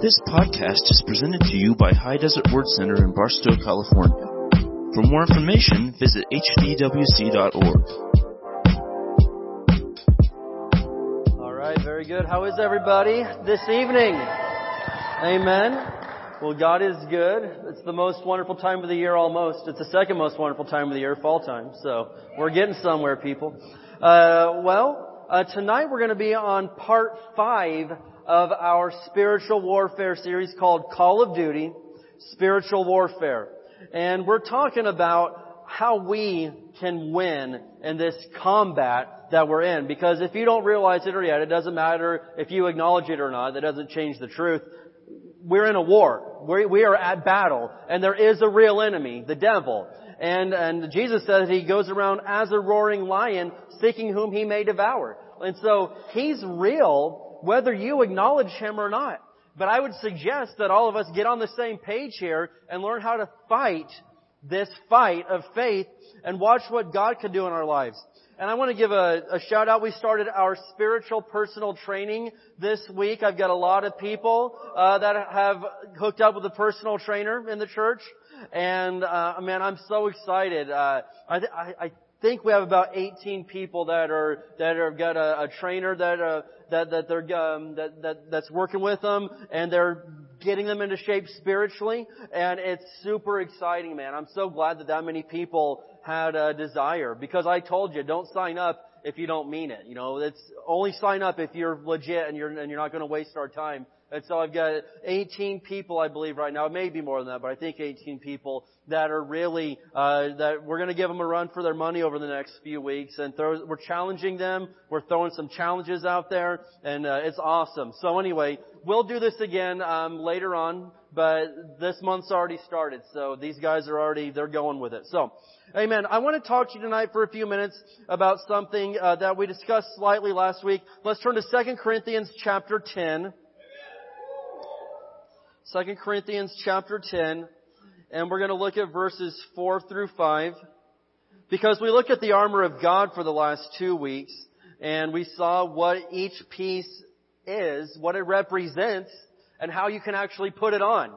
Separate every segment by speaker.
Speaker 1: This podcast is presented to you by High Desert Word Center in Barstow, California. For more information, visit hdwc.org.
Speaker 2: All right, very good. How is everybody this evening? Amen. Well, God is good. It's the most wonderful time of the year almost. It's the second most wonderful time of the year, fall time. So we're getting somewhere, people. Uh, well, uh, tonight we're going to be on part five of our spiritual warfare series called Call of Duty, Spiritual Warfare. And we're talking about how we can win in this combat that we're in. Because if you don't realize it or yet, it doesn't matter if you acknowledge it or not. That doesn't change the truth. We're in a war. We're, we are at battle. And there is a real enemy, the devil. And, and Jesus says he goes around as a roaring lion, seeking whom he may devour. And so, he's real, whether you acknowledge Him or not. But I would suggest that all of us get on the same page here and learn how to fight this fight of faith and watch what God can do in our lives. And I want to give a, a, shout out. We started our spiritual personal training this week. I've got a lot of people uh, that have hooked up with a personal trainer in the church, and uh, man, I'm so excited. Uh, I, I, I think we have about 18 people that are that have got a, a trainer that uh, that that they're um, that, that that's working with them, and they're getting them into shape spiritually, and it's super exciting, man. I'm so glad that that many people had a desire because I told you, don't sign up if you don't mean it. You know, it's only sign up if you're legit and you're and you're not going to waste our time. And so I've got 18 people, I believe, right now. It may be more than that, but I think 18 people that are really uh, that we're going to give them a run for their money over the next few weeks, and throw, we're challenging them. We're throwing some challenges out there, and uh, it's awesome. So anyway, we'll do this again um, later on, but this month's already started, so these guys are already they're going with it. So. Amen. I want to talk to you tonight for a few minutes about something uh, that we discussed slightly last week. Let's turn to 2 Corinthians chapter 10. 2 Corinthians chapter 10, and we're going to look at verses 4 through 5. Because we looked at the armor of God for the last two weeks, and we saw what each piece is, what it represents, and how you can actually put it on.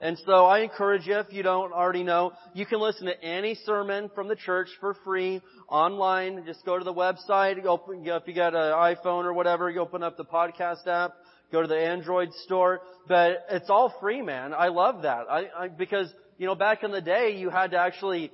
Speaker 2: And so I encourage you, if you don't already know, you can listen to any sermon from the church for free online. Just go to the website. If you got an iPhone or whatever, you open up the podcast app go to the Android store, but it's all free, man. I love that. I, I because you know back in the day you had to actually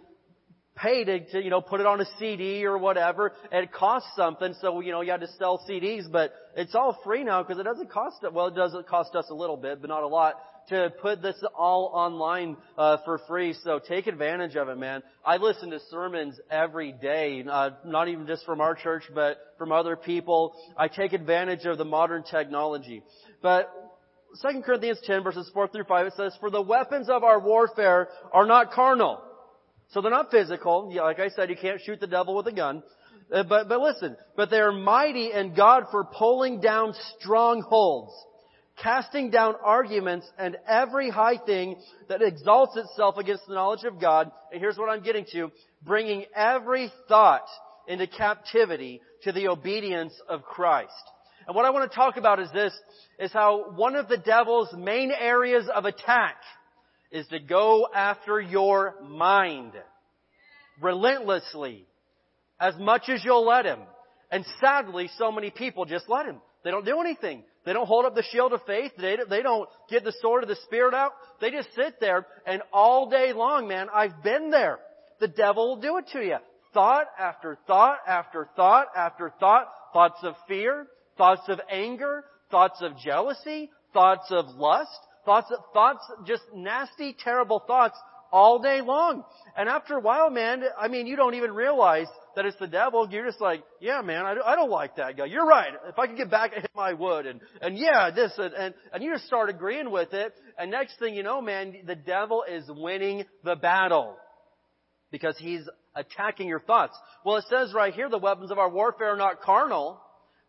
Speaker 2: pay to, to you know put it on a CD or whatever. It cost something, so you know you had to sell CDs, but it's all free now because it doesn't cost well it does cost us a little bit, but not a lot to put this all online uh, for free. So take advantage of it, man. I listen to sermons every day, uh, not even just from our church, but from other people. I take advantage of the modern technology. But 2 Corinthians 10 verses 4 through 5, it says, For the weapons of our warfare are not carnal. So they're not physical. Like I said, you can't shoot the devil with a gun. Uh, but, but listen, but they are mighty in God for pulling down strongholds casting down arguments and every high thing that exalts itself against the knowledge of God. And here's what I'm getting to. Bringing every thought into captivity to the obedience of Christ. And what I want to talk about is this, is how one of the devil's main areas of attack is to go after your mind. Relentlessly. As much as you'll let him. And sadly, so many people just let him. They don't do anything. They don't hold up the shield of faith. They, they don't get the sword of the Spirit out. They just sit there and all day long, man, I've been there. The devil will do it to you. Thought after thought after thought after thought. Thoughts of fear, thoughts of anger, thoughts of jealousy, thoughts of lust, thoughts of, thoughts, just nasty, terrible thoughts all day long. And after a while, man, I mean, you don't even realize that it's the devil. You're just like, yeah, man, I, don't like that guy. You're right. If I could get back at him, I would. And, and yeah, this, and, and, and you just start agreeing with it. And next thing you know, man, the devil is winning the battle. Because he's attacking your thoughts. Well, it says right here, the weapons of our warfare are not carnal,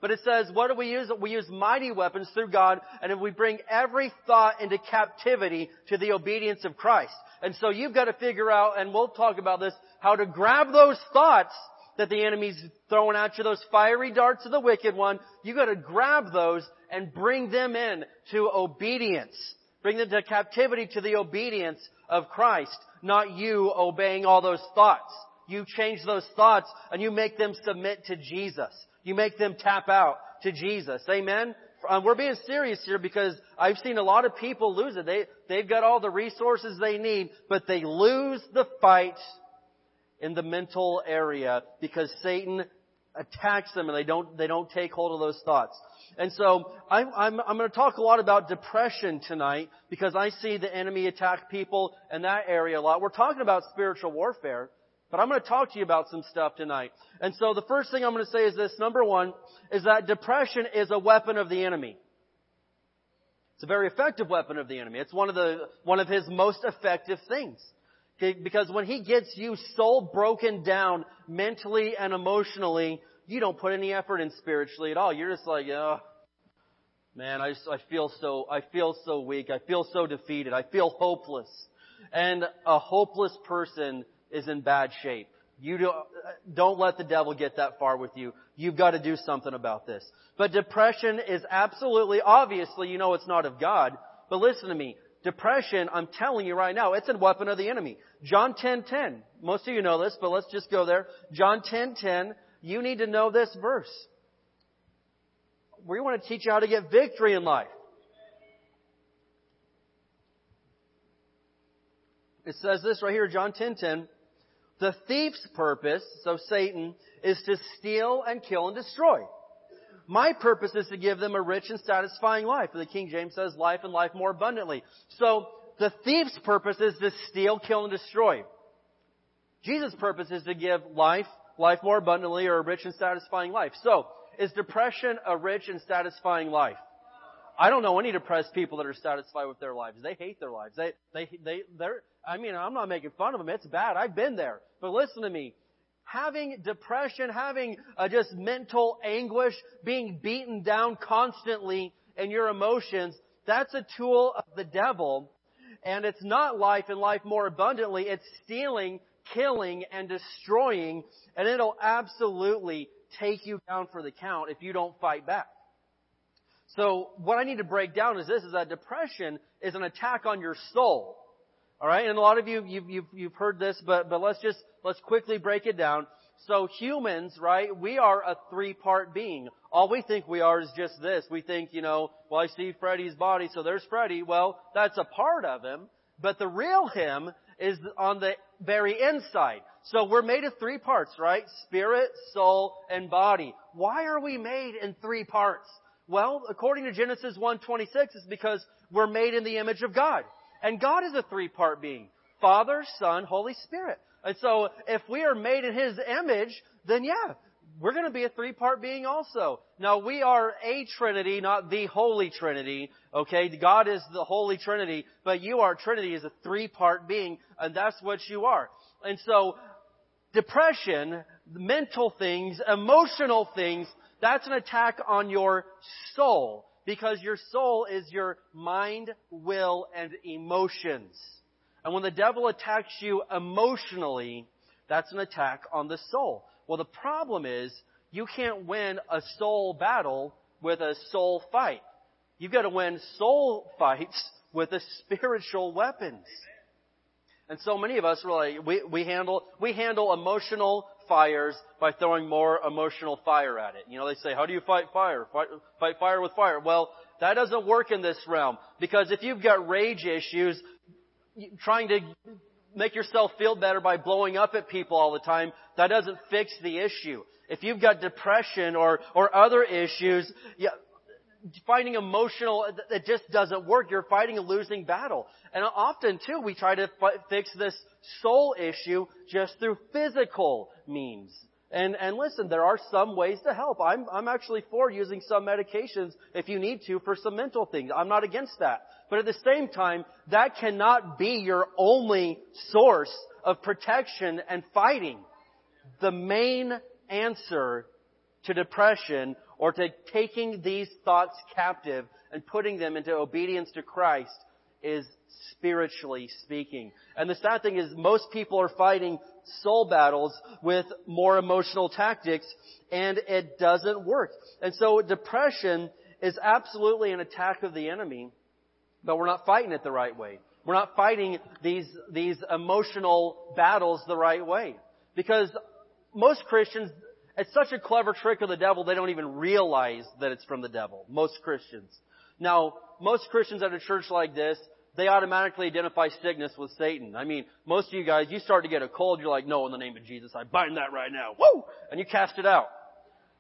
Speaker 2: but it says, what do we use? We use mighty weapons through God, and if we bring every thought into captivity to the obedience of Christ. And so you've got to figure out, and we'll talk about this, how to grab those thoughts that the enemy's throwing at you, those fiery darts of the wicked one. You've got to grab those and bring them in to obedience. Bring them to captivity to the obedience of Christ, not you obeying all those thoughts. You change those thoughts and you make them submit to Jesus. You make them tap out to Jesus. Amen? Um, we're being serious here because I've seen a lot of people lose it. They, they've got all the resources they need, but they lose the fight in the mental area because Satan attacks them and they don't, they don't take hold of those thoughts. And so I'm, I'm, I'm going to talk a lot about depression tonight because I see the enemy attack people in that area a lot. We're talking about spiritual warfare, but I'm going to talk to you about some stuff tonight. And so the first thing I'm going to say is this. Number one is that depression is a weapon of the enemy. It's a very effective weapon of the enemy. It's one of the, one of his most effective things. Because when he gets you so broken down mentally and emotionally, you don't put any effort in spiritually at all. You're just like, oh, man, I, just, I feel so, I feel so weak. I feel so defeated. I feel hopeless. And a hopeless person is in bad shape. You don't, don't let the devil get that far with you. You've got to do something about this. But depression is absolutely, obviously, you know it's not of God. But listen to me. Depression, I'm telling you right now, it's a weapon of the enemy. John 10:10. 10, Most of you know this, but let's just go there. John 10:10. 10, you need to know this verse. We want to teach you how to get victory in life. It says this right here, John 10:10. 10, the thief's purpose, so Satan, is to steal and kill and destroy. My purpose is to give them a rich and satisfying life. The King James says life and life more abundantly. So the thief's purpose is to steal, kill, and destroy. Jesus' purpose is to give life, life more abundantly, or a rich and satisfying life. So, is depression a rich and satisfying life? I don't know any depressed people that are satisfied with their lives. They hate their lives. They, they, they, they're, I mean, I'm not making fun of them. It's bad. I've been there. But listen to me. Having depression, having uh, just mental anguish, being beaten down constantly in your emotions, that's a tool of the devil. And it's not life and life more abundantly. It's stealing, killing, and destroying. And it'll absolutely take you down for the count if you don't fight back. So what I need to break down is this, is that depression is an attack on your soul. Alright, and a lot of you, you've, you've, you've heard this, but, but let's just, let's quickly break it down. So humans, right, we are a three-part being. All we think we are is just this. We think, you know, well I see Freddy's body, so there's Freddy. Well, that's a part of him, but the real him is on the very inside. So we're made of three parts, right? Spirit, soul, and body. Why are we made in three parts? Well, according to Genesis 1:26, it's because we're made in the image of God. And God is a three-part being. Father, Son, Holy Spirit. And so if we are made in His image, then yeah, we're going to be a three-part being also. Now we are a Trinity, not the Holy Trinity. Okay, God is the Holy Trinity, but you are Trinity is a three-part being, and that's what you are. And so, depression, mental things, emotional things, that's an attack on your soul. Because your soul is your mind, will, and emotions. And when the devil attacks you emotionally, that's an attack on the soul. Well, the problem is, you can't win a soul battle with a soul fight. You've got to win soul fights with the spiritual weapons. And so many of us really we, we handle we handle emotional fires by throwing more emotional fire at it. You know, they say, how do you fight fire? Fight, fight fire with fire. Well, that doesn't work in this realm because if you've got rage issues, trying to make yourself feel better by blowing up at people all the time, that doesn't fix the issue. If you've got depression or, or other issues, yeah, finding emotional, it just doesn't work. You're fighting a losing battle. And often too, we try to fix this soul issue just through physical means. And, and listen, there are some ways to help. I'm, I'm actually for using some medications if you need to for some mental things. I'm not against that. But at the same time, that cannot be your only source of protection and fighting. The main answer to depression or to taking these thoughts captive and putting them into obedience to Christ is spiritually speaking. And the sad thing is most people are fighting soul battles with more emotional tactics and it doesn't work. And so depression is absolutely an attack of the enemy, but we're not fighting it the right way. We're not fighting these, these emotional battles the right way. Because most Christians, it's such a clever trick of the devil, they don't even realize that it's from the devil. Most Christians. Now, most Christians at a church like this, they automatically identify sickness with Satan. I mean, most of you guys, you start to get a cold, you're like, no, in the name of Jesus, I bind that right now. Woo! And you cast it out.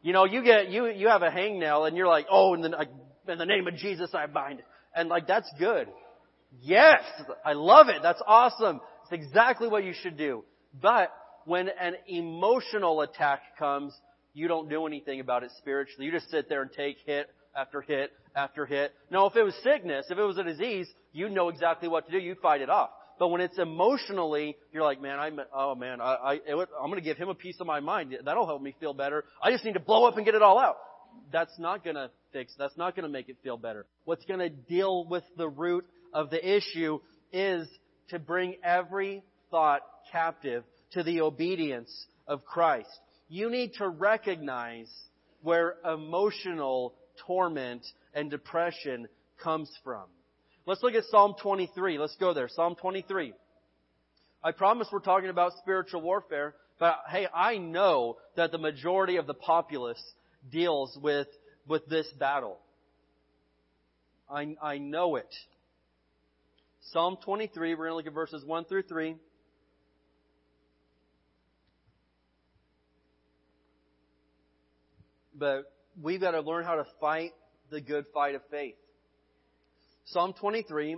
Speaker 2: You know, you get, you, you have a hangnail and you're like, oh, in the, in the name of Jesus, I bind it. And like, that's good. Yes! I love it. That's awesome. It's exactly what you should do. But when an emotional attack comes, you don't do anything about it spiritually. You just sit there and take hit after hit after hit. Now, if it was sickness, if it was a disease, you know exactly what to do. You fight it off. But when it's emotionally, you're like, man, I'm, oh man, I, I, I'm going to give him a piece of my mind. That'll help me feel better. I just need to blow up and get it all out. That's not going to fix. That's not going to make it feel better. What's going to deal with the root of the issue is to bring every thought captive to the obedience of Christ. You need to recognize where emotional torment and depression comes from. Let's look at Psalm 23. Let's go there. Psalm 23. I promise we're talking about spiritual warfare, but hey, I know that the majority of the populace deals with, with this battle. I, I know it. Psalm 23, we're going to look at verses 1 through 3. But we've got to learn how to fight the good fight of faith. Psalm 23,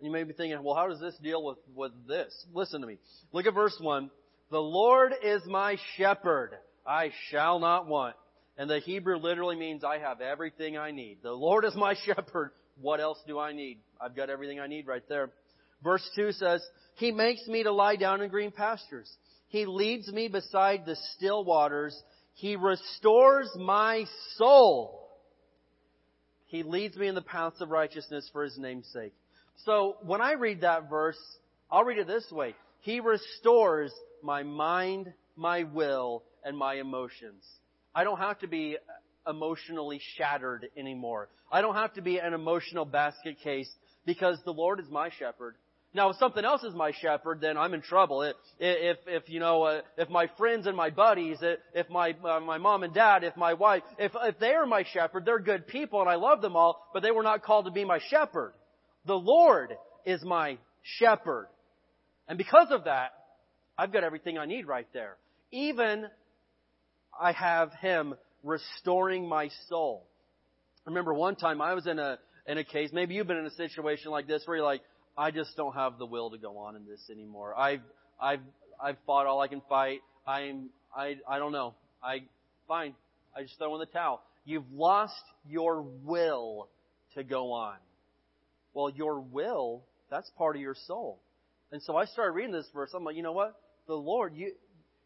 Speaker 2: you may be thinking, well, how does this deal with, with this? Listen to me. Look at verse 1. The Lord is my shepherd. I shall not want. And the Hebrew literally means I have everything I need. The Lord is my shepherd. What else do I need? I've got everything I need right there. Verse 2 says, He makes me to lie down in green pastures. He leads me beside the still waters. He restores my soul. He leads me in the paths of righteousness for His name's sake. So when I read that verse, I'll read it this way. He restores my mind, my will, and my emotions. I don't have to be emotionally shattered anymore. I don't have to be an emotional basket case because the Lord is my shepherd. Now, if something else is my shepherd, then I'm in trouble. If, if, if you know, uh, if my friends and my buddies, if my, uh, my mom and dad, if my wife, if, if they are my shepherd, they're good people and I love them all, but they were not called to be my shepherd. The Lord is my shepherd. And because of that, I've got everything I need right there. Even I have Him restoring my soul. I remember one time I was in a, in a case, maybe you've been in a situation like this where you're like, I just don't have the will to go on in this anymore. I've, I've, I've fought all I can fight. I'm, I, I don't know. I, fine. I just throw in the towel. You've lost your will to go on. Well, your will, that's part of your soul. And so I started reading this verse. I'm like, you know what? The Lord, you,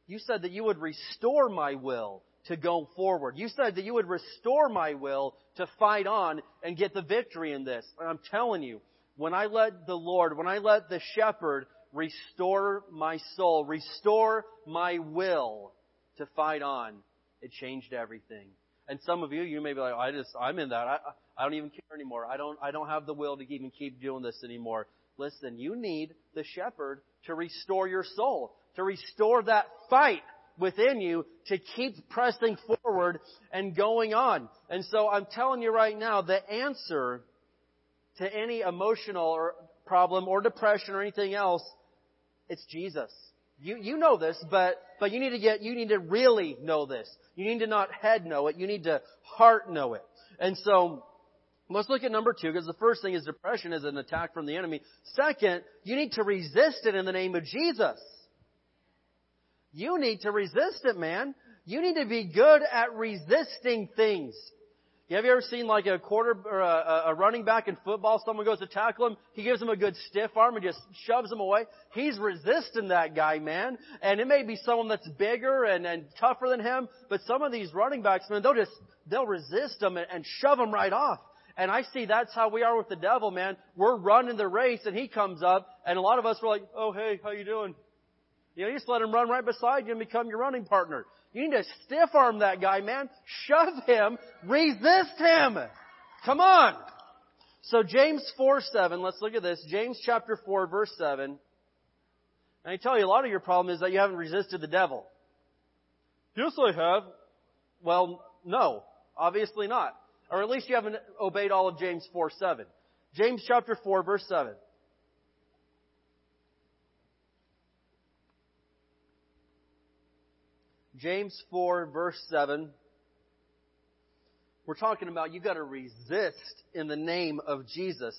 Speaker 2: you said that you would restore my will to go forward. You said that you would restore my will to fight on and get the victory in this. And I'm telling you, when I let the Lord, when I let the shepherd restore my soul, restore my will to fight on, it changed everything. And some of you, you may be like, I just, I'm in that. I, I don't even care anymore. I don't, I don't have the will to even keep doing this anymore. Listen, you need the shepherd to restore your soul, to restore that fight within you to keep pressing forward and going on. And so I'm telling you right now, the answer to any emotional or problem or depression or anything else, it's Jesus. You, you know this, but, but you need to get, you need to really know this. You need to not head know it, you need to heart know it. And so, let's look at number two, because the first thing is depression is an attack from the enemy. Second, you need to resist it in the name of Jesus. You need to resist it, man. You need to be good at resisting things. Have you ever seen like a quarter or a, a running back in football? Someone goes to tackle him, he gives him a good stiff arm and just shoves him away. He's resisting that guy, man. And it may be someone that's bigger and, and tougher than him, but some of these running backs, man, they'll just they'll resist him and, and shove him right off. And I see that's how we are with the devil, man. We're running the race and he comes up, and a lot of us were like, "Oh hey, how you doing?" You know, you just let him run right beside you and become your running partner. You need to stiff arm that guy, man. Shove him. Resist him. Come on! So James 4 7, let's look at this. James chapter 4 verse 7. And I tell you, a lot of your problem is that you haven't resisted the devil. Yes, I have. Well, no. Obviously not. Or at least you haven't obeyed all of James 4 7. James chapter 4 verse 7. James 4 verse 7. We're talking about you gotta resist in the name of Jesus.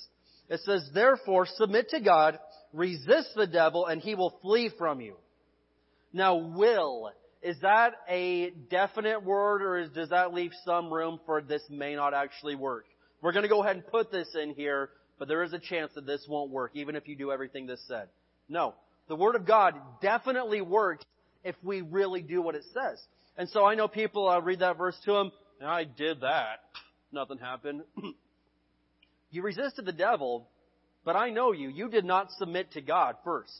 Speaker 2: It says, therefore submit to God, resist the devil, and he will flee from you. Now will, is that a definite word or does that leave some room for this may not actually work? We're gonna go ahead and put this in here, but there is a chance that this won't work, even if you do everything this said. No. The Word of God definitely works if we really do what it says. And so I know people, I read that verse to them, and I did that. Nothing happened. you resisted the devil, but I know you. You did not submit to God first.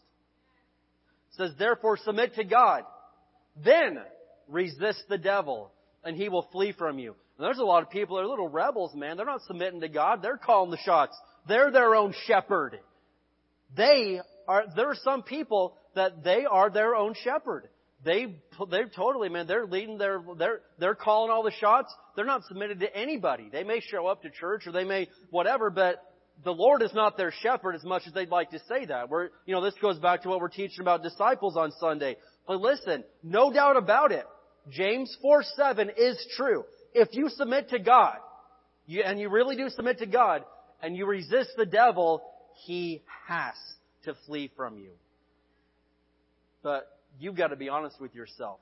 Speaker 2: It says, therefore submit to God. Then resist the devil, and he will flee from you. And there's a lot of people that are little rebels, man. They're not submitting to God. They're calling the shots. They're their own shepherd. They are, there are some people that they are their own shepherd. They, they're totally, man, they're leading their, they're, they're calling all the shots. They're not submitted to anybody. They may show up to church or they may whatever, but the Lord is not their shepherd as much as they'd like to say that. We're, you know, this goes back to what we're teaching about disciples on Sunday. But listen, no doubt about it. James 4 7 is true. If you submit to God, you, and you really do submit to God, and you resist the devil, he has to flee from you. But you've got to be honest with yourself.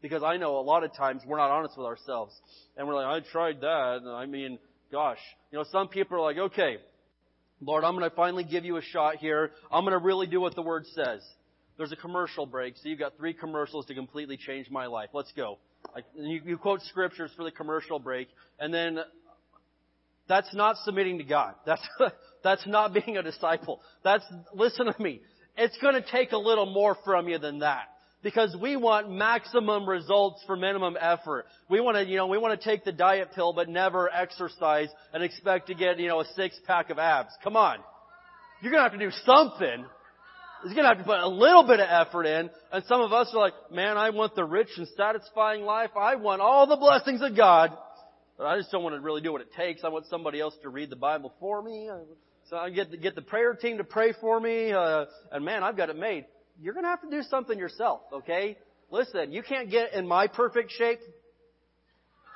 Speaker 2: Because I know a lot of times we're not honest with ourselves. And we're like, I tried that. And I mean, gosh. You know, some people are like, okay, Lord, I'm going to finally give you a shot here. I'm going to really do what the Word says. There's a commercial break, so you've got three commercials to completely change my life. Let's go. you, you quote scriptures for the commercial break, and then that's not submitting to God. That's, that's not being a disciple. That's, listen to me. It's going to take a little more from you than that. Because we want maximum results for minimum effort. We want to, you know, we want to take the diet pill but never exercise and expect to get, you know, a six pack of abs. Come on. You're going to have to do something. You're going to have to put a little bit of effort in. And some of us are like, man, I want the rich and satisfying life. I want all the blessings of God. But I just don't want to really do what it takes. I want somebody else to read the Bible for me. So I get get the prayer team to pray for me, uh, and man, I've got it made. You're to have to do something yourself, okay? Listen, you can't get in my perfect shape.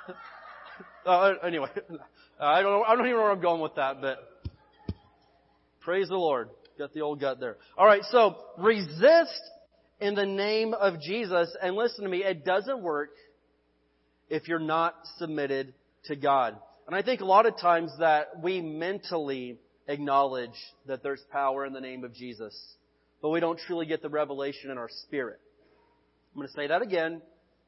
Speaker 2: uh, anyway, I don't know, I don't even know where I'm going with that, but praise the Lord. Got the old gut there. All right, so resist in the name of Jesus, and listen to me, it doesn't work if you're not submitted to God. And I think a lot of times that we mentally acknowledge that there's power in the name of Jesus, but we don't truly get the revelation in our spirit. I'm going to say that again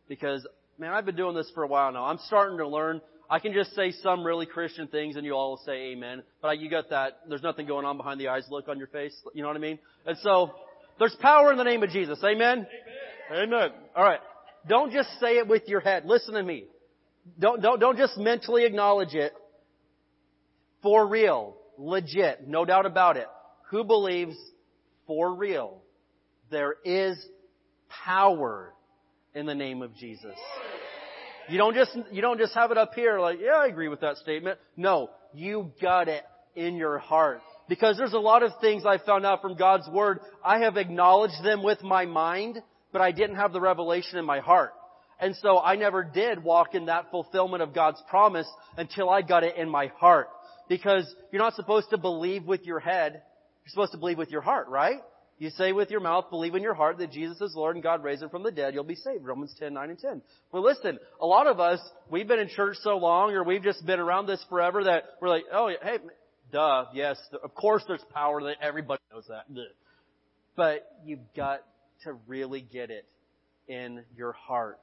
Speaker 2: because, man, I've been doing this for a while now. I'm starting to learn. I can just say some really Christian things and you all will say amen, but you got that, there's nothing going on behind the eyes look on your face. You know what I mean? And so, there's power in the name of Jesus. Amen? Amen. Amen. Alright. Don't just say it with your head. Listen to me. Don't, don't, don't just mentally acknowledge it. For real legit, no doubt about it. Who believes for real there is power in the name of Jesus? You don't just, you don't just have it up here like, yeah, I agree with that statement. No, you got it in your heart. Because there's a lot of things I found out from God's Word. I have acknowledged them with my mind, but I didn't have the revelation in my heart. And so I never did walk in that fulfillment of God's promise until I got it in my heart. Because you're not supposed to believe with your head. You're supposed to believe with your heart, right? You say with your mouth, believe in your heart that Jesus is Lord and God raised him from the dead, you'll be saved. Romans 10, 9 and 10. Well listen, a lot of us, we've been in church so long or we've just been around this forever that we're like, oh, hey, duh, yes, of course there's power that everybody knows that. But you've got to really get it in your heart.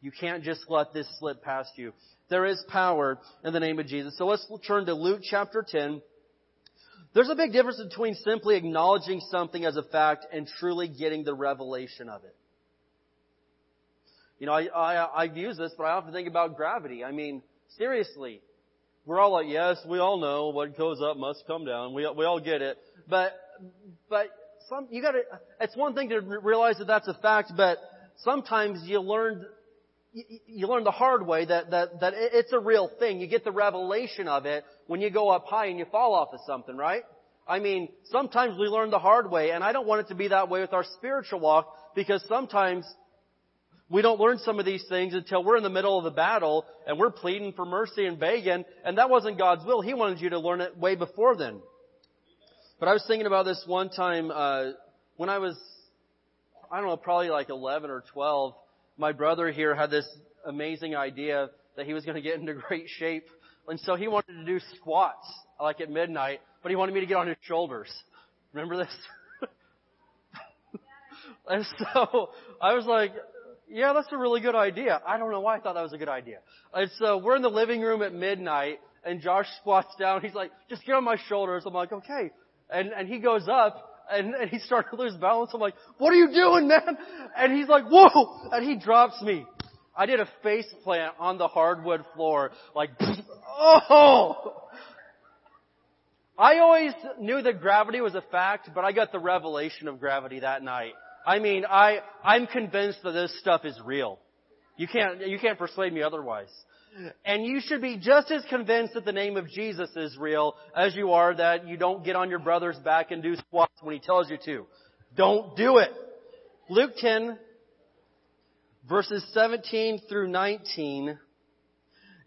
Speaker 2: You can't just let this slip past you. There is power in the name of Jesus. So let's turn to Luke chapter 10. There's a big difference between simply acknowledging something as a fact and truly getting the revelation of it. You know, I, I, I've used this, but I often think about gravity. I mean, seriously, we're all like, yes, we all know what goes up must come down. We, we all get it. But, but some, you gotta, it's one thing to realize that that's a fact, but sometimes you learn, you learn the hard way that, that, that it's a real thing. You get the revelation of it when you go up high and you fall off of something, right? I mean, sometimes we learn the hard way, and I don't want it to be that way with our spiritual walk, because sometimes we don't learn some of these things until we're in the middle of the battle and we're pleading for mercy and begging, and that wasn't God's will. He wanted you to learn it way before then. But I was thinking about this one time uh, when I was, I don't know, probably like 11 or 12. My brother here had this amazing idea that he was going to get into great shape, and so he wanted to do squats like at midnight, but he wanted me to get on his shoulders. Remember this? and so I was like, yeah, that's a really good idea. I don't know why I thought that was a good idea. And so we're in the living room at midnight, and Josh squats down. He's like, just get on my shoulders. I'm like, okay. And, and he goes up, and, and he started to lose balance. I'm like, what are you doing, man? And he's like, whoa! And he drops me. I did a face plant on the hardwood floor, like, oh! I always knew that gravity was a fact, but I got the revelation of gravity that night. I mean, I, I'm convinced that this stuff is real. You can't, you can't persuade me otherwise. And you should be just as convinced that the name of Jesus is real as you are that you don't get on your brother's back and do squats when he tells you to. Don't do it. Luke 10, verses 17 through 19.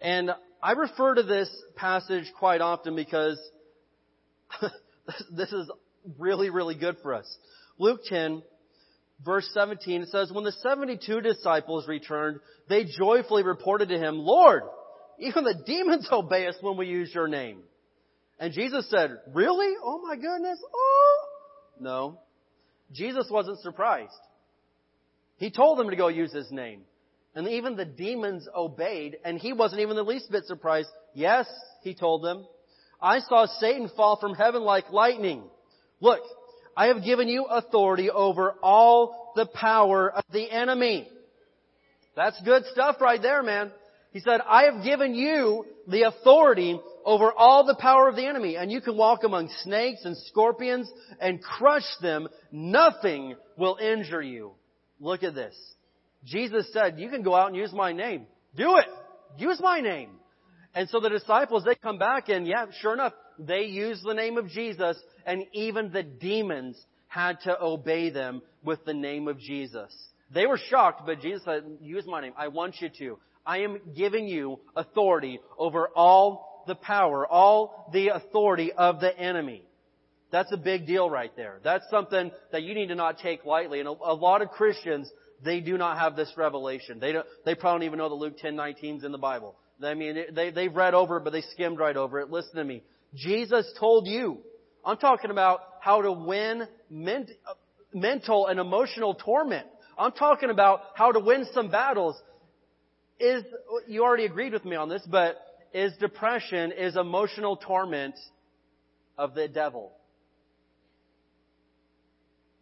Speaker 2: And I refer to this passage quite often because this is really, really good for us. Luke 10, verse 17, it says, When the 72 disciples returned, they joyfully reported to him, Lord, even the demons obey us when we use your name. And Jesus said, Really? Oh my goodness. Oh! No. Jesus wasn't surprised. He told them to go use his name. And even the demons obeyed, and he wasn't even the least bit surprised. Yes, he told them, I saw Satan fall from heaven like lightning. Look, I have given you authority over all the power of the enemy. That's good stuff right there, man. He said, I have given you the authority over all the power of the enemy, and you can walk among snakes and scorpions and crush them. Nothing will injure you. Look at this. Jesus said, you can go out and use my name. Do it. Use my name. And so the disciples, they come back and yeah, sure enough, they used the name of Jesus and even the demons had to obey them with the name of Jesus. They were shocked, but Jesus said, use my name. I want you to. I am giving you authority over all the power, all the authority of the enemy. That's a big deal right there. That's something that you need to not take lightly. And a, a lot of Christians, they do not have this revelation. They don't, they probably don't even know that Luke 10:19 is in the Bible. I mean, they, they've read over it, but they skimmed right over it. Listen to me. Jesus told you. I'm talking about how to win ment, mental and emotional torment. I'm talking about how to win some battles. Is, you already agreed with me on this, but is depression, is emotional torment of the devil?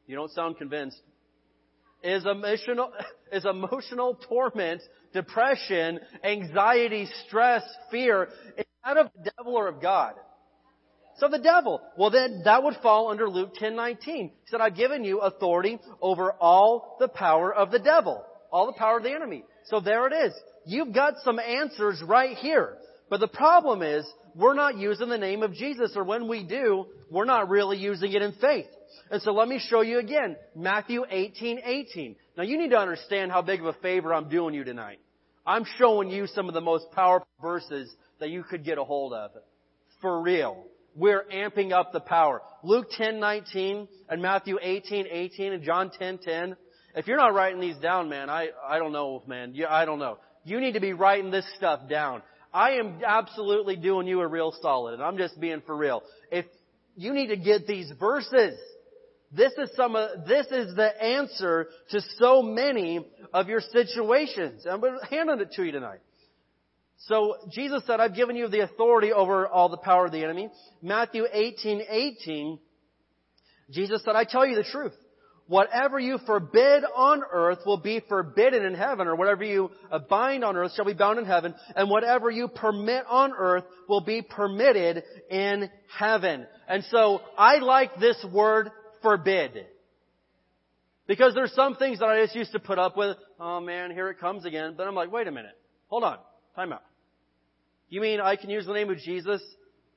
Speaker 2: You don't sound convinced. Is emotional, is emotional torment, depression, anxiety, stress, fear, is that of the devil or of God? So the devil. Well then, that would fall under Luke 10:19. He said, I've given you authority over all the power of the devil. All the power of the enemy. So there it is. You've got some answers right here. But the problem is, we're not using the name of Jesus, or when we do, we're not really using it in faith. And so let me show you again, Matthew 18, 18. Now you need to understand how big of a favor I'm doing you tonight. I'm showing you some of the most powerful verses that you could get a hold of. For real. We're amping up the power. Luke 10, 19 and Matthew 18, 18 and John 10, 10. If you're not writing these down, man, I, I don't know, man. You, I don't know. You need to be writing this stuff down. I am absolutely doing you a real solid, and I'm just being for real. If you need to get these verses, this is some of, this is the answer to so many of your situations. I'm handing it to you tonight. So Jesus said, I've given you the authority over all the power of the enemy. Matthew 18, 18, Jesus said, I tell you the truth. Whatever you forbid on earth will be forbidden in heaven, or whatever you bind on earth shall be bound in heaven, and whatever you permit on earth will be permitted in heaven. And so, I like this word forbid. Because there's some things that I just used to put up with, oh man, here it comes again. But I'm like, wait a minute. Hold on. Time out. You mean I can use the name of Jesus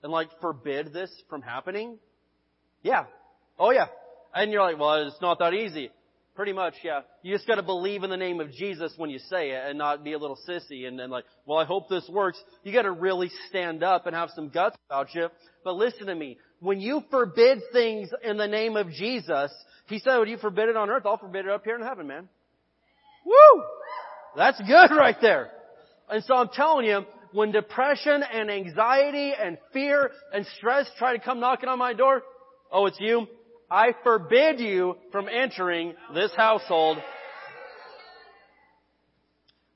Speaker 2: and like forbid this from happening? Yeah. Oh yeah. And you're like, well, it's not that easy. Pretty much, yeah. You just gotta believe in the name of Jesus when you say it and not be a little sissy and then like, well, I hope this works. You gotta really stand up and have some guts about you. But listen to me. When you forbid things in the name of Jesus, He said, when you forbid it on earth, I'll forbid it up here in heaven, man. Woo! That's good right there. And so I'm telling you, when depression and anxiety and fear and stress try to come knocking on my door, oh, it's you. I forbid you from entering this household.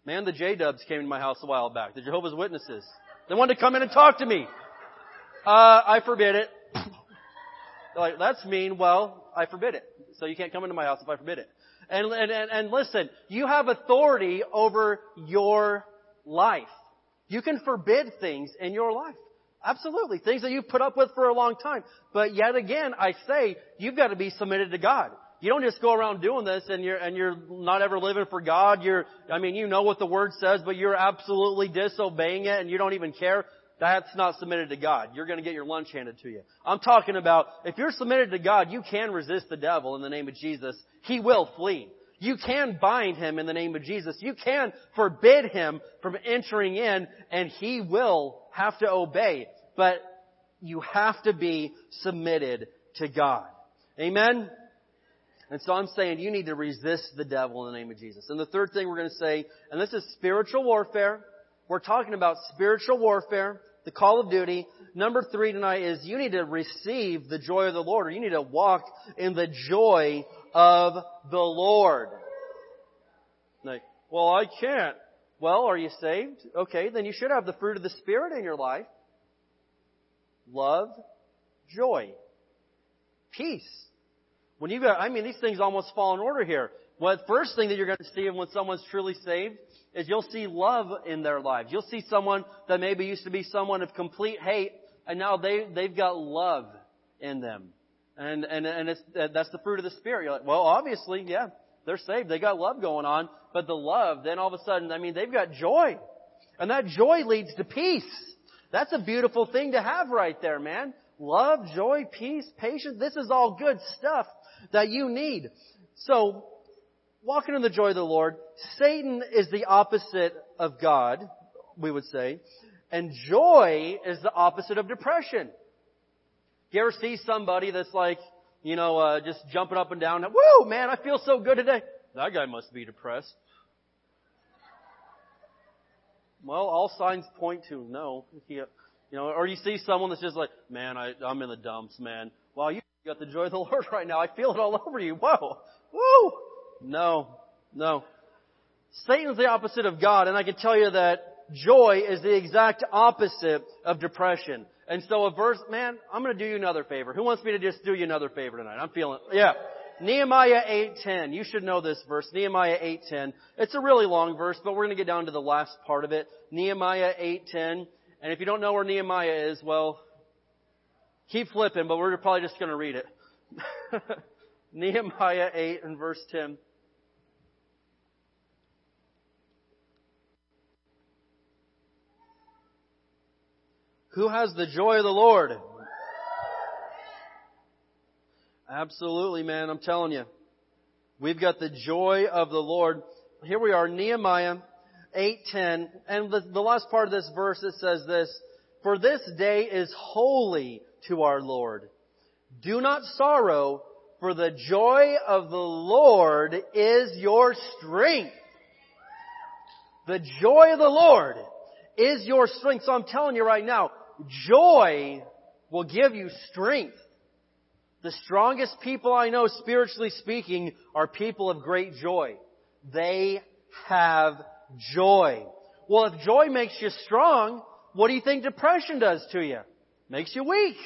Speaker 2: Man, the J-Dubs came to my house a while back. The Jehovah's Witnesses. They wanted to come in and talk to me. Uh, I forbid it. They're like, that's mean. Well, I forbid it. So you can't come into my house if I forbid it. And, and, and, and listen, you have authority over your life. You can forbid things in your life. Absolutely. Things that you've put up with for a long time. But yet again, I say, you've got to be submitted to God. You don't just go around doing this and you're, and you're not ever living for God. You're, I mean, you know what the Word says, but you're absolutely disobeying it and you don't even care. That's not submitted to God. You're going to get your lunch handed to you. I'm talking about, if you're submitted to God, you can resist the devil in the name of Jesus. He will flee. You can bind him in the name of Jesus. You can forbid him from entering in and he will have to obey. But you have to be submitted to God. Amen? And so I'm saying you need to resist the devil in the name of Jesus. And the third thing we're going to say, and this is spiritual warfare. We're talking about spiritual warfare, the call of duty. Number three tonight is you need to receive the joy of the Lord, or you need to walk in the joy of the Lord. Like, well, I can't. Well, are you saved? Okay, then you should have the fruit of the Spirit in your life. Love, joy, peace. When you got, I mean, these things almost fall in order here. Well, the first thing that you're going to see when someone's truly saved is you'll see love in their lives. You'll see someone that maybe used to be someone of complete hate, and now they, they've got love in them. And, and, and it's, that's the fruit of the Spirit. You're like, well, obviously, yeah, they're saved. They got love going on. But the love, then all of a sudden, I mean, they've got joy. And that joy leads to peace. That's a beautiful thing to have right there, man. Love, joy, peace, patience. This is all good stuff that you need. So, walking in the joy of the Lord, Satan is the opposite of God, we would say. And joy is the opposite of depression. You ever see somebody that's like, you know, uh, just jumping up and down? Woo, man, I feel so good today. That guy must be depressed. Well, all signs point to no. You know, or you see someone that's just like, man, I, I'm in the dumps, man. Wow, you got the joy of the Lord right now. I feel it all over you. Whoa, woo. No, no. Satan's the opposite of God, and I can tell you that joy is the exact opposite of depression. And so a verse, man, I'm going to do you another favor. Who wants me to just do you another favor tonight? I'm feeling, yeah. Nehemiah 8:10. You should know this verse. Nehemiah 8:10. It's a really long verse, but we're going to get down to the last part of it. Nehemiah 8:10. And if you don't know where Nehemiah is, well, keep flipping, but we're probably just going to read it. Nehemiah 8 and verse 10. Who has the joy of the Lord? Absolutely, man. I'm telling you. We've got the joy of the Lord. Here we are, Nehemiah 8:10, and the, the last part of this verse it says this: "For this day is holy to our Lord. Do not sorrow, for the joy of the Lord is your strength." The joy of the Lord is your strength. So I'm telling you right now, joy will give you strength. The strongest people I know, spiritually speaking, are people of great joy. They have joy. Well, if joy makes you strong, what do you think depression does to you? Makes you weak.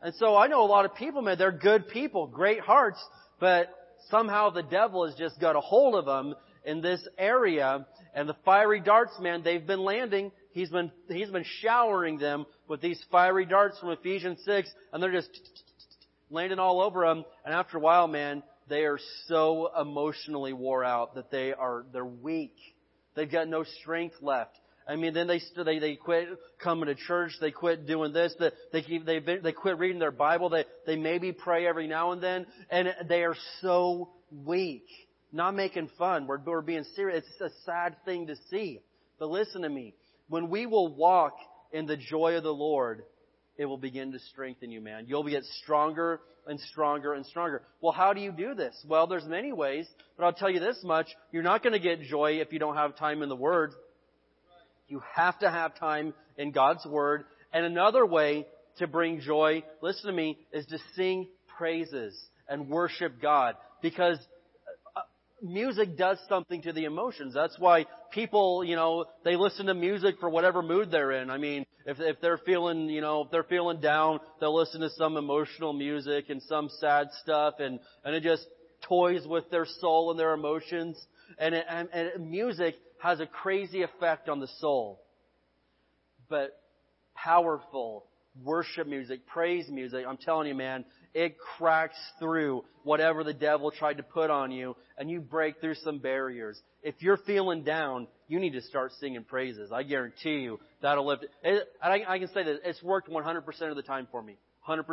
Speaker 2: And so I know a lot of people, man, they're good people, great hearts, But somehow the devil has just got a hold of them in this area, and the fiery darts, man, they've been landing. He's been, he's been showering them with these fiery darts from Ephesians 6, and they're just landing all over them. And after a while, man, they are so emotionally wore out that they are, they're weak. They've got no strength left. I mean, then they they they quit coming to church. They quit doing this. They keep, they they quit reading their Bible. They they maybe pray every now and then, and they are so weak. Not making fun. We're we're being serious. It's a sad thing to see. But listen to me. When we will walk in the joy of the Lord, it will begin to strengthen you, man. You'll get stronger and stronger and stronger. Well, how do you do this? Well, there's many ways, but I'll tell you this much. You're not going to get joy if you don't have time in the Word. You have to have time in God's Word. And another way to bring joy, listen to me, is to sing praises and worship God. Because music does something to the emotions. That's why people, you know, they listen to music for whatever mood they're in. I mean, if, if they're feeling, you know, if they're feeling down, they'll listen to some emotional music and some sad stuff and, and it just toys with their soul and their emotions. And, it, and, and music has a crazy effect on the soul. But powerful worship music, praise music, I'm telling you, man, it cracks through whatever the devil tried to put on you and you break through some barriers. If you're feeling down, you need to start singing praises. I guarantee you that'll lift it. I, I can say that it's worked 100% of the time for me. 100%.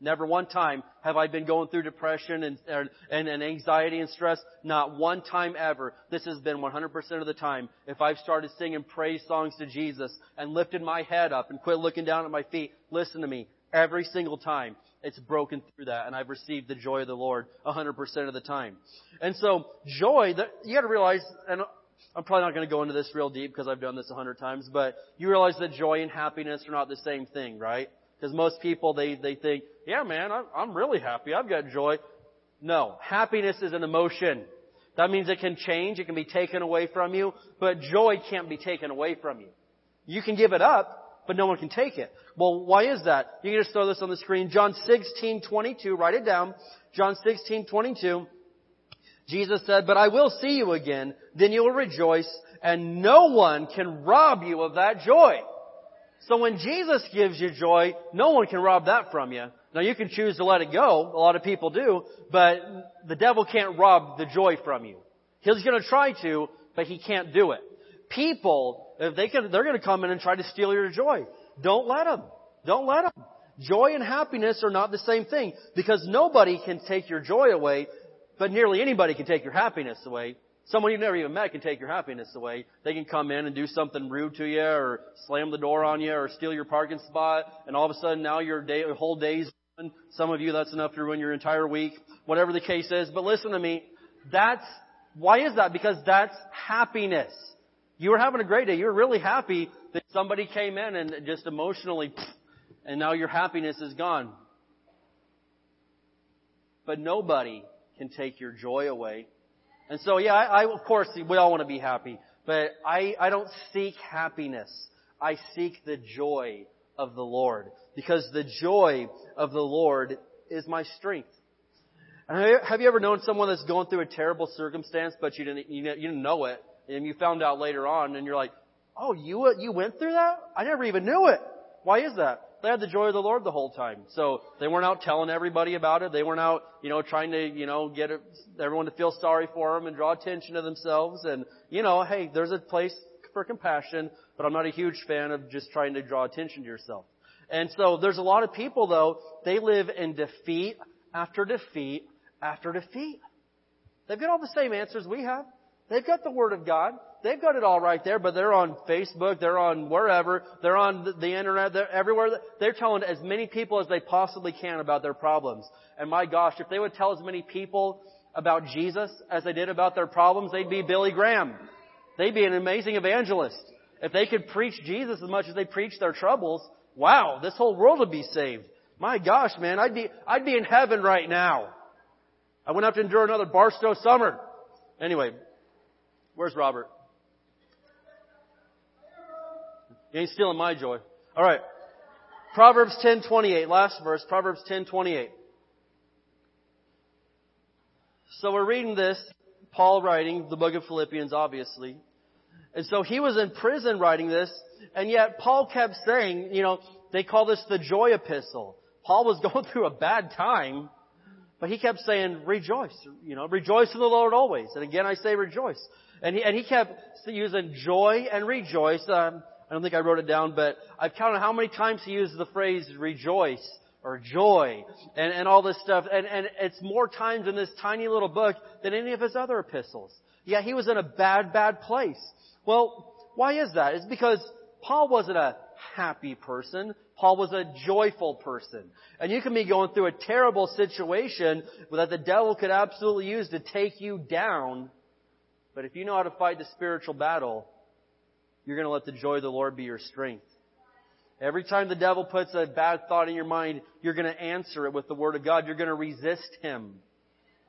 Speaker 2: Never one time have I been going through depression and, and, and anxiety and stress. Not one time ever. This has been 100% of the time. If I've started singing praise songs to Jesus and lifted my head up and quit looking down at my feet, listen to me. Every single time, it's broken through that and I've received the joy of the Lord 100% of the time. And so, joy, you gotta realize, and I'm probably not to go into this real deep because I've done this a hundred times, but you realize that joy and happiness are not the same thing, right? Because most people, they, they think, yeah man, I'm, I'm really happy. I've got joy. No. Happiness is an emotion. That means it can change. It can be taken away from you. But joy can't be taken away from you. You can give it up, but no one can take it. Well, why is that? You can just throw this on the screen. John 16, 22. Write it down. John 16, 22. Jesus said, but I will see you again. Then you will rejoice and no one can rob you of that joy. So when Jesus gives you joy, no one can rob that from you. Now you can choose to let it go. A lot of people do, but the devil can't rob the joy from you. He's going to try to, but he can't do it. People, if they can, they're going to come in and try to steal your joy. Don't let them. Don't let them. Joy and happiness are not the same thing because nobody can take your joy away, but nearly anybody can take your happiness away. Someone you've never even met can take your happiness away. They can come in and do something rude to you or slam the door on you or steal your parking spot and all of a sudden now your day, your whole day's ruined. Some of you that's enough to ruin your entire week. Whatever the case is. But listen to me. That's, why is that? Because that's happiness. You were having a great day. You were really happy that somebody came in and just emotionally, and now your happiness is gone. But nobody can take your joy away. And so, yeah, I, I, of course, we all want to be happy, but I, I don't seek happiness. I seek the joy of the Lord. Because the joy of the Lord is my strength. And have you ever known someone that's going through a terrible circumstance, but you didn't, you didn't know it, and you found out later on, and you're like, oh, you, you went through that? I never even knew it. Why is that? They had the joy of the Lord the whole time. So they weren't out telling everybody about it. They weren't out, you know, trying to, you know, get everyone to feel sorry for them and draw attention to themselves. And, you know, hey, there's a place for compassion, but I'm not a huge fan of just trying to draw attention to yourself. And so there's a lot of people though, they live in defeat after defeat after defeat. They've got all the same answers we have. They've got the Word of God. They've got it all right there, but they're on Facebook, they're on wherever, they're on the, the internet, they're everywhere. They're telling as many people as they possibly can about their problems. And my gosh, if they would tell as many people about Jesus as they did about their problems, they'd be Billy Graham. They'd be an amazing evangelist. If they could preach Jesus as much as they preach their troubles, wow, this whole world would be saved. My gosh, man, I'd be, I'd be in heaven right now. I wouldn't have to endure another Barstow summer. Anyway, where's Robert? You ain't stealing my joy. All right. Proverbs 10:28, last verse, Proverbs 10:28. So we're reading this, Paul writing the book of Philippians, obviously. And so he was in prison writing this, and yet Paul kept saying, you know, they call this the joy epistle. Paul was going through a bad time, but he kept saying, rejoice, you know, rejoice in the Lord always. And again, I say rejoice. And he, and he kept using joy and rejoice. Um, I don't think I wrote it down, but I've counted how many times he used the phrase rejoice or joy and, and all this stuff. And, and it's more times in this tiny little book than any of his other epistles. Yeah, he was in a bad, bad place. Well, why is that? It's because Paul wasn't a happy person. Paul was a joyful person. And you can be going through a terrible situation that the devil could absolutely use to take you down. But if you know how to fight the spiritual battle, you're going to let the joy of the Lord be your strength. Every time the devil puts a bad thought in your mind, you're going to answer it with the Word of God. You're going to resist him.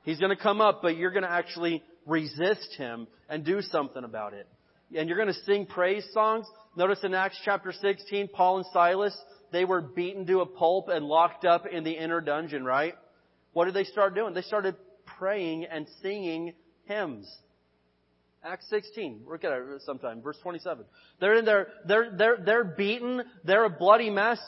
Speaker 2: He's going to come up, but you're going to actually resist him and do something about it. And you're going to sing praise songs. Notice in Acts chapter 16, Paul and Silas, they were beaten to a pulp and locked up in the inner dungeon, right? What did they start doing? They started praying and singing hymns. Acts 16. Look at it sometime. Verse 27. They're in there, they're, they're, they're beaten. They're a bloody mess.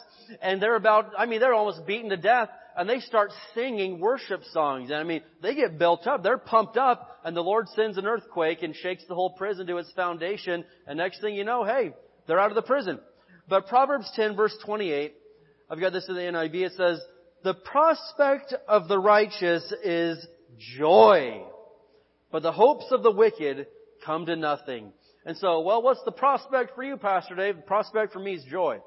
Speaker 2: And they're about, I mean, they're almost beaten to death. And they start singing worship songs. And I mean, they get built up. They're pumped up. And the Lord sends an earthquake and shakes the whole prison to its foundation. And next thing you know, hey, they're out of the prison. But Proverbs 10 verse 28, I've got this in the NIV, it says, the prospect of the righteous is joy, but the hopes of the wicked come to nothing. And so, well, what's the prospect for you, Pastor Dave? The prospect for me is joy.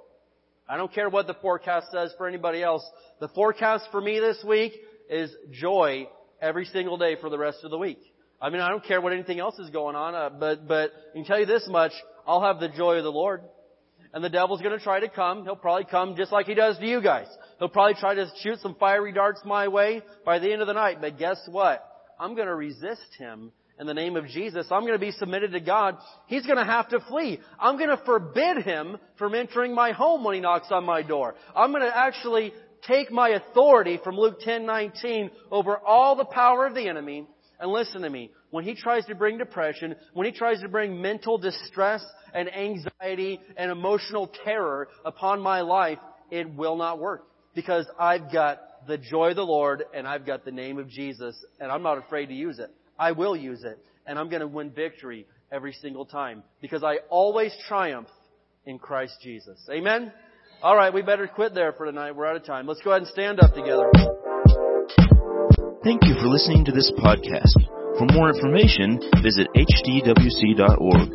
Speaker 2: I don't care what the forecast says for anybody else. The forecast for me this week is joy every single day for the rest of the week. I mean, I don't care what anything else is going on, uh, but, but I can tell you this much, I'll have the joy of the Lord. And the devil's gonna try to come. He'll probably come just like he does to you guys. He'll probably try to shoot some fiery darts my way by the end of the night. But guess what? I'm gonna resist him in the name of Jesus. I'm going to be submitted to God. He's going to have to flee. I'm going to forbid him from entering my home when he knocks on my door. I'm going to actually take my authority from Luke 10:19 over all the power of the enemy. And listen to me. When he tries to bring depression, when he tries to bring mental distress and anxiety and emotional terror upon my life, it will not work. Because I've got the joy of the Lord and I've got the name of Jesus and I'm not afraid to use it. I will use it. And I'm going to win victory every single time. Because I always triumph in Christ Jesus. Amen? Alright, we better quit there for tonight. We're out of time. Let's go ahead and stand up together.
Speaker 1: Thank you for listening to this podcast. For more information, visit hdwc.org.